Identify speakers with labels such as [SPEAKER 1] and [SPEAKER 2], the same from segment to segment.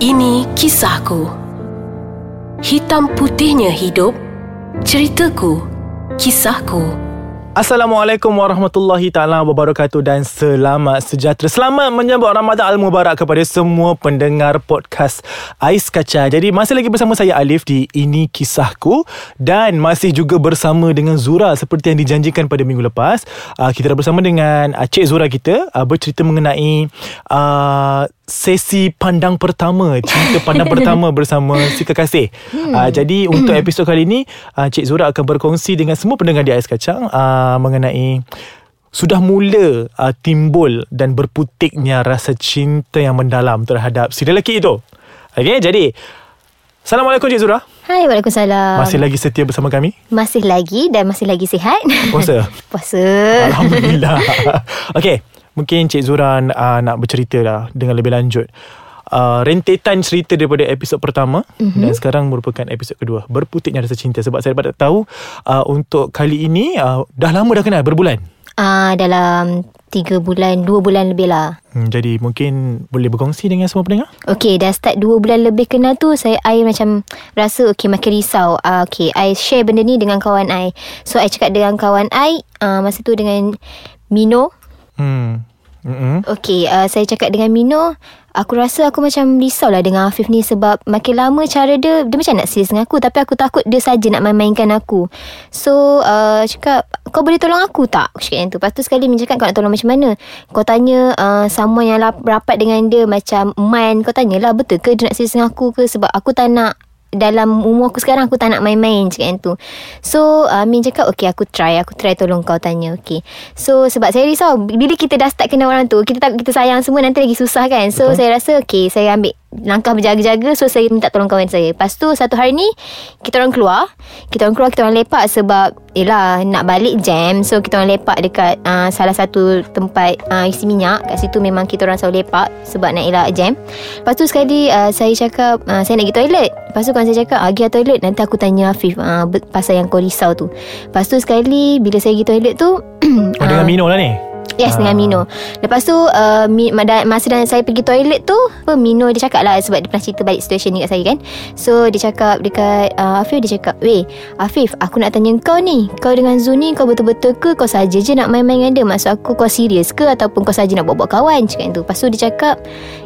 [SPEAKER 1] Ini kisahku. Hitam putihnya hidup. Ceritaku. Kisahku.
[SPEAKER 2] Assalamualaikum warahmatullahi taala wabarakatuh dan selamat sejahtera. Selamat menyambut Ramadan Al-Mubarak kepada semua pendengar podcast Ais Kaca. Jadi masih lagi bersama saya Alif di Ini Kisahku dan masih juga bersama dengan Zura seperti yang dijanjikan pada minggu lepas. Uh, kita dah bersama dengan uh, Cik Zura kita uh, bercerita mengenai uh, sesi pandang pertama cerita pandang pertama bersama si kekasih. Hmm. Uh, jadi untuk episod kali ini uh, Cik Zura akan berkongsi dengan semua pendengar di Ais Kacang uh, mengenai sudah mula uh, timbul dan berputiknya rasa cinta yang mendalam terhadap si lelaki itu. Okey, jadi Assalamualaikum Cik Zura.
[SPEAKER 3] Hai, Waalaikumsalam.
[SPEAKER 2] Masih lagi setia bersama kami?
[SPEAKER 3] Masih lagi dan masih lagi sihat.
[SPEAKER 2] Puasa?
[SPEAKER 3] Puasa.
[SPEAKER 2] Alhamdulillah. Okey, mungkin Cik Zura uh, nak bercerita lah dengan lebih lanjut. Uh, rentetan cerita daripada episod pertama mm-hmm. dan sekarang merupakan episod kedua. Berputiknya rasa cinta sebab saya dapat tahu uh, untuk kali ini uh, dah lama dah kenal? Berbulan?
[SPEAKER 3] Uh, dalam tiga bulan dua bulan lebih lah.
[SPEAKER 2] Hmm, jadi mungkin boleh berkongsi dengan semua pendengar?
[SPEAKER 3] Okay dah start dua bulan lebih kenal tu saya I macam rasa okay makin risau. Uh, okay I share benda ni dengan kawan I. So I cakap dengan kawan I uh, masa tu dengan Mino.
[SPEAKER 2] Hmm Mm-hmm.
[SPEAKER 3] Okay, uh, saya cakap dengan Mino, aku rasa aku macam risau lah dengan Afif ni sebab makin lama cara dia, dia macam nak serius dengan aku tapi aku takut dia saja nak main-mainkan aku. So, uh, cakap, kau boleh tolong aku tak? Aku cakap yang tu. Lepas tu sekali Min cakap kau nak tolong macam mana? Kau tanya uh, someone yang rapat dengan dia macam Man, kau tanyalah betul ke dia nak serius dengan aku ke sebab aku tak nak dalam umur aku sekarang aku tak nak main-main cakap yang tu. So uh, Min cakap okay aku try aku try tolong kau tanya okay. So sebab saya risau bila kita dah start kenal orang tu kita tak kita sayang semua nanti lagi susah kan. So Betul. saya rasa okay saya ambil langkah berjaga-jaga so saya minta tolong kawan saya. Lepas tu satu hari ni kita orang keluar. Kita orang keluar kita orang lepak sebab yelah nak balik jam. So kita orang lepak dekat uh, salah satu tempat uh, isi minyak. Kat situ memang kita orang selalu lepak sebab nak elak jam. Lepas tu sekali uh, saya cakap uh, saya nak pergi toilet. Lepas tu kawan saya cakap pergi uh, toilet nanti aku tanya Afif uh, pasal yang kau risau tu. Lepas tu sekali bila saya pergi toilet tu
[SPEAKER 2] oh, dengan Mino lah ni?
[SPEAKER 3] Yes dengan ah. Mino Lepas tu uh, Masa dan saya pergi toilet tu apa, Mino dia cakap lah Sebab dia pernah cerita balik situation ni kat saya kan. So dia cakap Dekat uh, Afif dia cakap Weh Afif Aku nak tanya kau ni. Kau dengan Zul ni Kau betul-betul ke? Kau saja je nak main-main dengan dia. Maksud aku kau serius ke? Ataupun kau saja nak buat-buat kawan? Cakap tu. Lepas tu dia cakap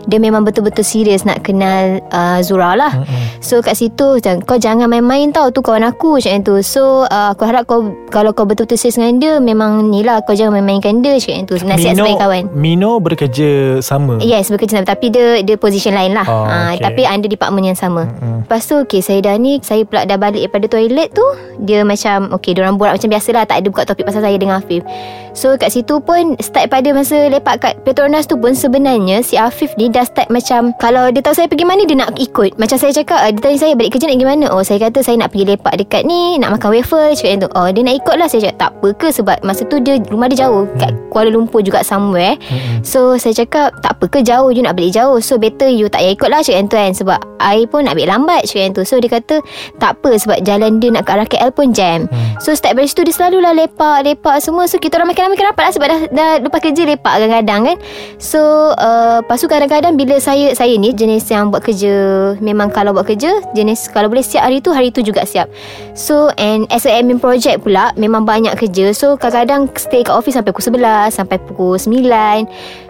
[SPEAKER 3] Dia memang betul-betul serius Nak kenal uh, Zura lah. Mm-hmm. So kat situ Kau jangan main-main tau. Tu kawan aku. Cakap tu. So uh, aku harap kau Kalau kau betul-betul serius dengan dia Memang ni lah Kau jangan main-mainkan dia. Cakap tu Nasihat
[SPEAKER 2] Mino,
[SPEAKER 3] sebagai kawan.
[SPEAKER 2] Mino bekerja sama?
[SPEAKER 3] Yes bekerja sama. Tapi dia dia position lain lah. Oh, okay. Tapi under department yang sama. Mm-hmm. Lepas tu okay, Saya dah ni Saya pula dah balik daripada toilet tu Dia macam Okay diorang buat macam biasa lah Tak ada buka topik pasal saya dengan Afif. So kat situ pun Start pada masa lepak kat Petronas tu pun Sebenarnya si Afif ni Dah start macam Kalau dia tahu saya pergi mana Dia nak ikut. Macam saya cakap Dia tanya saya balik kerja nak pergi mana? Oh saya kata saya nak pergi lepak dekat ni Nak makan wafer Cakap tu. Oh dia nak ikut lah. Saya cakap tak apa ke? Sebab masa tu dia Rumah dia jauh. Kat Kuala Lumpur juga somewhere. Mm-hmm. So saya cakap Tak apa ke? Jauh You nak balik jauh. So better you tak payah ikut lah Cakap tu kan Sebab I pun nak balik lambat Cakap tu So dia kata Tak apa Sebab jalan dia nak ke arah KL pun jam. Mm. So start dari situ Dia selalu lah lepak Lepak semua. So kita orang makin-makin rapat lah Sebab dah, dah lepas kerja lepak kadang-kadang kan. So uh, Lepas tu kadang-kadang Bila saya Saya ni jenis yang buat kerja Memang kalau buat kerja Jenis kalau boleh siap hari tu Hari tu juga siap. So and As a admin project pula Memang banyak kerja. So kadang-kadang Stay kat office sampai pukul 11 Sampai pukul 9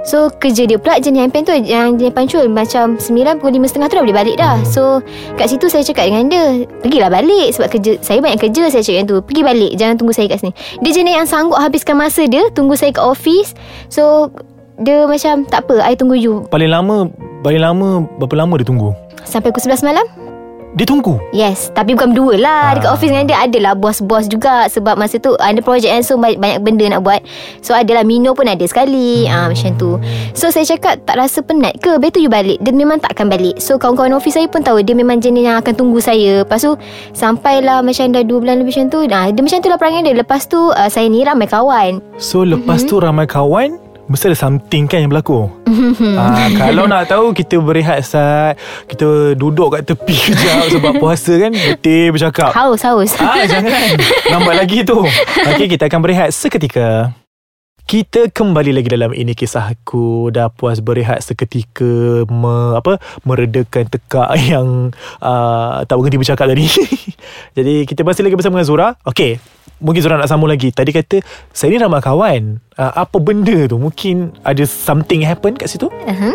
[SPEAKER 3] So kerja dia pula Jenis handpan tu Yang jenis pancul. Macam 9 Pukul 5.30 tu dah boleh balik dah. So Kat situ saya cakap dengan dia Pergilah balik Sebab kerja Saya banyak kerja Saya cakap dengan tu. Pergi balik Jangan tunggu saya kat sini. Dia jenis yang sanggup Habiskan masa dia Tunggu saya kat office. So Dia macam Tak apa I tunggu you.
[SPEAKER 2] Paling lama Paling lama Berapa lama dia tunggu?
[SPEAKER 3] Sampai pukul 11 malam
[SPEAKER 2] dia tunggu?
[SPEAKER 3] Yes Tapi bukan berdua lah. Ha. Dekat office dengan dia Adalah bos-bos juga Sebab masa tu Ada projek kan So banyak benda nak buat. So adalah Mino pun ada sekali. Hmm. ah, Macam tu. So saya cakap Tak rasa penat ke? Betul you balik. Dia memang tak akan balik. So kawan-kawan office saya pun tahu Dia memang jenis yang akan tunggu saya. Lepas tu Sampailah macam dah 2 bulan lebih macam tu nah, Dia macam tu lah perangai dia. Lepas tu uh, Saya ni ramai kawan.
[SPEAKER 2] So lepas mm-hmm. tu ramai kawan Mesti ada something kan yang berlaku? Ha, Kalau nak tahu Kita berehat saat Kita duduk kat tepi kejap Sebab puasa kan Betul bercakap.
[SPEAKER 3] Haus haus.
[SPEAKER 2] Ha, Jangan. Lambat lagi tu. Okay kita akan berehat seketika. Kita kembali lagi dalam ini kisah aku. Dah puas berehat seketika me, apa meredakan tekak yang uh, tak berhenti bercakap tadi. Jadi kita masih lagi bersama dengan Zura. Okey, mungkin Zura nak sambung lagi. Tadi kata saya ni ramai kawan. Uh, apa benda tu? Mungkin ada something happen kat situ?
[SPEAKER 3] Uh-huh.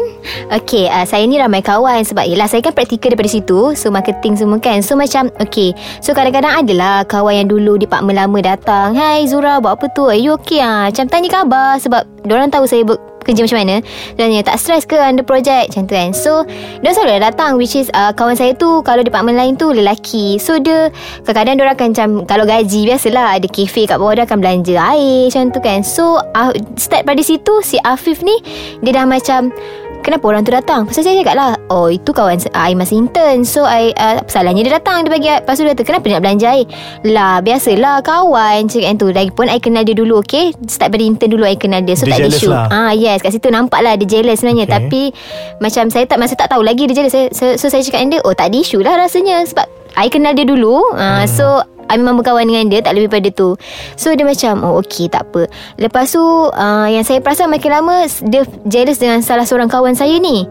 [SPEAKER 3] Okay uh, Saya ni ramai kawan Sebab yelah Saya kan praktikal daripada situ So marketing semua kan So macam Okay So kadang-kadang adalah Kawan yang dulu Department lama datang Hai Zura Buat apa tu Are you okay ah? Macam tanya khabar Sebab Diorang tahu saya kerja macam mana? Dan tak stress ke Under project? Macam tu kan. So Dia selalu datang Which is uh, Kawan saya tu Kalau department lain tu Lelaki. So dia Kadang-kadang dia akan macam Kalau gaji biasalah Ada kafe kat bawah Dia akan belanja air Macam tu kan. So uh, Start pada situ Si Afif ni Dia dah macam Kenapa orang tu datang? Pasal saya cakap lah Oh itu kawan I masa intern So I uh, Salahnya dia datang Dia bagi Lepas tu dia kata Kenapa dia nak belanja air Lah biasalah kawan Cakap tu. Lagipun I kenal dia dulu Okay? Start dari intern dulu I kenal dia. So
[SPEAKER 2] Dia
[SPEAKER 3] tak ada issue.
[SPEAKER 2] lah.
[SPEAKER 3] Ah Yes kat situ nampak lah Dia jealous sebenarnya.
[SPEAKER 2] Okay.
[SPEAKER 3] Tapi Macam saya tak Masa tak tahu lagi Dia jealous. Saya, so, so saya cakap dengan dia Oh tak ada issue lah rasanya. Sebab I kenal dia dulu uh, So I memang berkawan dengan dia Tak lebih pada tu. So dia macam Oh okay tak apa. Lepas tu uh, Yang saya perasan makin lama Dia jealous dengan salah seorang kawan saya ni.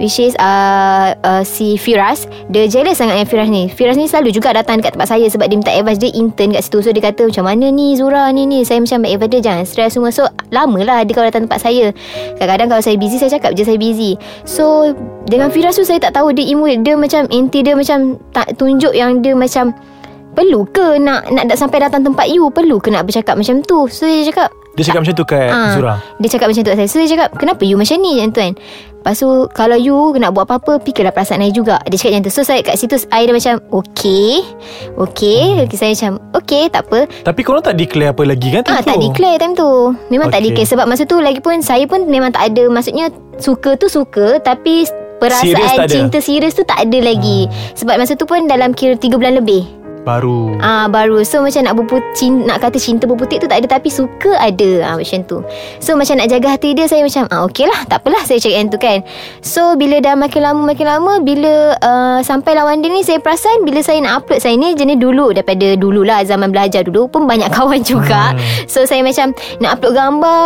[SPEAKER 3] Which is uh, uh, Si Firas. Dia jealous sangat dengan Firas ni. Firas ni selalu juga datang dekat tempat saya Sebab dia minta advice. Dia intern kat situ. So dia kata macam mana ni Zura ni ni? Saya macam advice dia Jangan stress semua. So lama lah dia kalau datang tempat saya. Kadang-kadang kalau saya busy Saya cakap je saya busy. So Dengan Firas tu saya tak tahu Dia imu Dia macam Inti dia macam Tak tunjuk yang dia macam Perlu ke nak nak nak sampai datang tempat you? Perlu ke nak bercakap macam tu? So dia cakap
[SPEAKER 2] Dia cakap macam tu kat
[SPEAKER 3] Ah,
[SPEAKER 2] Zura.
[SPEAKER 3] Dia cakap macam tu kat saya. So dia cakap Kenapa you macam ni macam tu kan Lepas tu Kalau you nak buat apa-apa Fikirlah perasaan I juga. Dia cakap macam tu. So saya kat situ I dah macam Okay Okay,
[SPEAKER 2] Hmm.
[SPEAKER 3] okay Saya macam Okay tak apa.
[SPEAKER 2] Tapi korang tak declare apa lagi kan
[SPEAKER 3] Ah,
[SPEAKER 2] tu?
[SPEAKER 3] tak declare time tu. Memang okay. tak declare. Sebab masa tu lagi pun Saya pun memang tak ada. Maksudnya Suka tu suka Tapi
[SPEAKER 2] Serious
[SPEAKER 3] Perasaan
[SPEAKER 2] ada?
[SPEAKER 3] cinta serius tu tak ada lagi. Sebab masa tu pun Dalam kira 3 bulan lebih
[SPEAKER 2] Baru.
[SPEAKER 3] Ah baru. So macam nak berput, cin, nak kata cinta berputik tu tak ada Tapi suka ada. Ah, Macam tu. So macam nak jaga hati dia Saya macam ah, Okay lah. Tak apalah Saya cakap yang tu kan. So bila dah makin lama Makin lama Bila uh, Sampai lawan dia ni Saya perasan Bila saya nak upload Saya ni jenis dulu Daripada dululah Zaman belajar dulu Pun banyak kawan juga.
[SPEAKER 2] Hmm.
[SPEAKER 3] So saya macam Nak upload gambar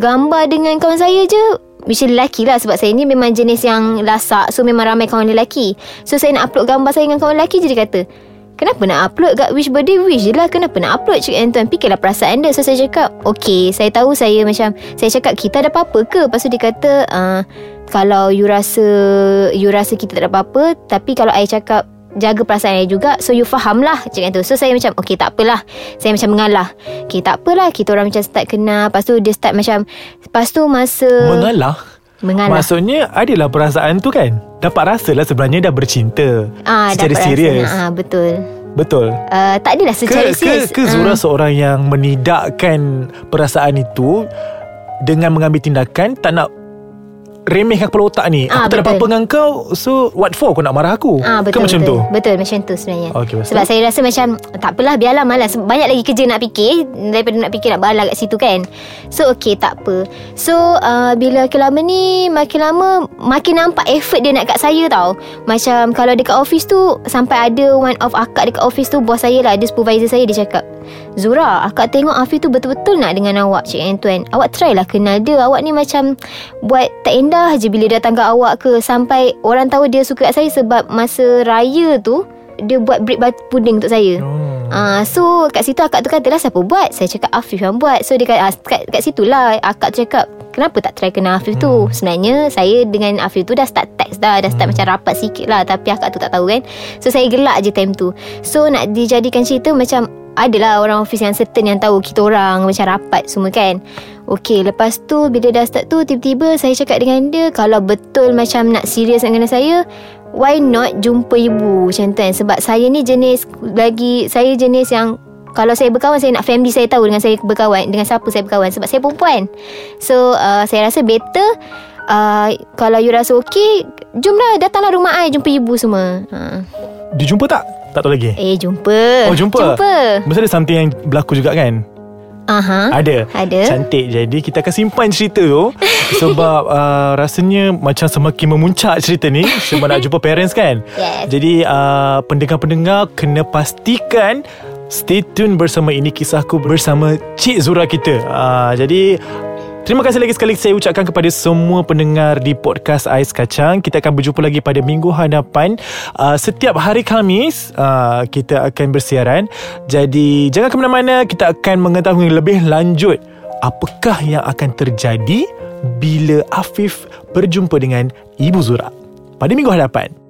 [SPEAKER 3] Gambar dengan kawan saya je. Which is lelaki lah Sebab saya ni memang jenis yang lasak. So memang ramai kawan lelaki. So saya nak upload gambar saya dengan kawan lelaki je Dia kata Kenapa nak upload kat wish birthday? Wish je lah. Kenapa nak upload yang tuan Fikirlah perasaan dia. So saya cakap Okay saya tahu saya macam Saya cakap kita ada apa-apa ke? Lepas tu dia kata uh, Kalau you rasa You rasa kita tak ada apa-apa Tapi kalau I cakap Jaga perasaan saya juga So you faham lah Cakap tu So saya macam Okay tak apalah. Saya macam mengalah. Okay tak apalah. Kita orang macam start kenal. Lepas tu dia start macam Lepas tu masa
[SPEAKER 2] Mengalah.
[SPEAKER 3] Mengalah.
[SPEAKER 2] Maksudnya adalah perasaan tu kan? Dapat rasa lah sebenarnya dah bercinta.
[SPEAKER 3] Ah,
[SPEAKER 2] Secara serius.
[SPEAKER 3] ah, Betul.
[SPEAKER 2] Betul.
[SPEAKER 3] Uh, Tak adalah secara
[SPEAKER 2] ke, ke,
[SPEAKER 3] serius
[SPEAKER 2] ke Zura seorang yang menidakkan perasaan itu Dengan mengambil tindakan Tak nak remehkan kepala otak ni
[SPEAKER 3] Ah,
[SPEAKER 2] Aku tak ada apa-apa dengan kau So what for kau nak marah aku
[SPEAKER 3] Ah betul
[SPEAKER 2] Ke macam
[SPEAKER 3] betul.
[SPEAKER 2] tu
[SPEAKER 3] Betul macam tu sebenarnya.
[SPEAKER 2] Tu?
[SPEAKER 3] Sebab saya rasa macam tak apalah biarlah malas banyak lagi kerja nak fikir daripada nak fikir nak bala kat situ kan. So okey tak apa. So uh, bila makin lama ni makin lama makin nampak effort dia nak kat saya tau. Macam kalau dekat office tu sampai ada one of akak dekat office tu bos saya lah dia supervisor saya dia cakap Zura, akak tengok Afif tu betul-betul nak dengan awak Cik yang tuan Awak try lah kenal dia Awak ni macam Buat tak indah je Bila datang ke awak ke Sampai orang tahu dia suka kat saya Sebab masa raya tu Dia buat bread pudding untuk saya
[SPEAKER 2] oh.
[SPEAKER 3] Ah, so kat situ akak tu kata lah siapa buat? Saya cakap Afif yang buat. So dia kata ah, kat, kat situ lah akak tu cakap kenapa tak try kenal Afif tu? Sebenarnya saya dengan Afif tu dah start text dah, dah start macam rapat sikit lah tapi akak tu tak tahu kan. So saya gelak je time tu. So nak dijadikan cerita macam adalah orang office yang certain yang tahu kita orang macam rapat semua kan. Okey, lepas tu bila dah start tu tiba-tiba saya cakap dengan dia kalau betul macam nak serius dengan saya, why not jumpa ibu? Macam tu kan. Sebab saya ni jenis lagi saya jenis yang kalau saya berkawan saya nak family saya tahu dengan saya berkawan dengan siapa saya berkawan. Sebab saya perempuan. So uh, saya rasa better uh, kalau you rasa okey jomlah datanglah rumah I jumpa ibu semua. Uh.
[SPEAKER 2] Dia jumpa tak? Tak tahu lagi.
[SPEAKER 3] Eh jumpa.
[SPEAKER 2] Oh jumpa.
[SPEAKER 3] Jumpa.
[SPEAKER 2] Mesti ada something yang berlaku juga kan?
[SPEAKER 3] Aha.
[SPEAKER 2] Ada.
[SPEAKER 3] Ada.
[SPEAKER 2] Cantik. Jadi kita akan simpan cerita tu. Sebab uh, Rasanya Macam semakin memuncak cerita ni Sebab nak jumpa parents kan?
[SPEAKER 3] Yes.
[SPEAKER 2] Jadi uh, Pendengar-pendengar Kena pastikan Stay tune bersama Ini Kisahku Bersama Cik Zura kita. Uh, Jadi Terima kasih lagi sekali saya ucapkan kepada semua pendengar di podcast Ais Kacang. Kita akan berjumpa lagi pada minggu hadapan. Uh, setiap hari Khamis uh, kita akan bersiaran. Jadi jangan ke mana-mana, kita akan mengetahui lebih lanjut apakah yang akan terjadi bila Afif berjumpa dengan Ibu Zura pada minggu hadapan.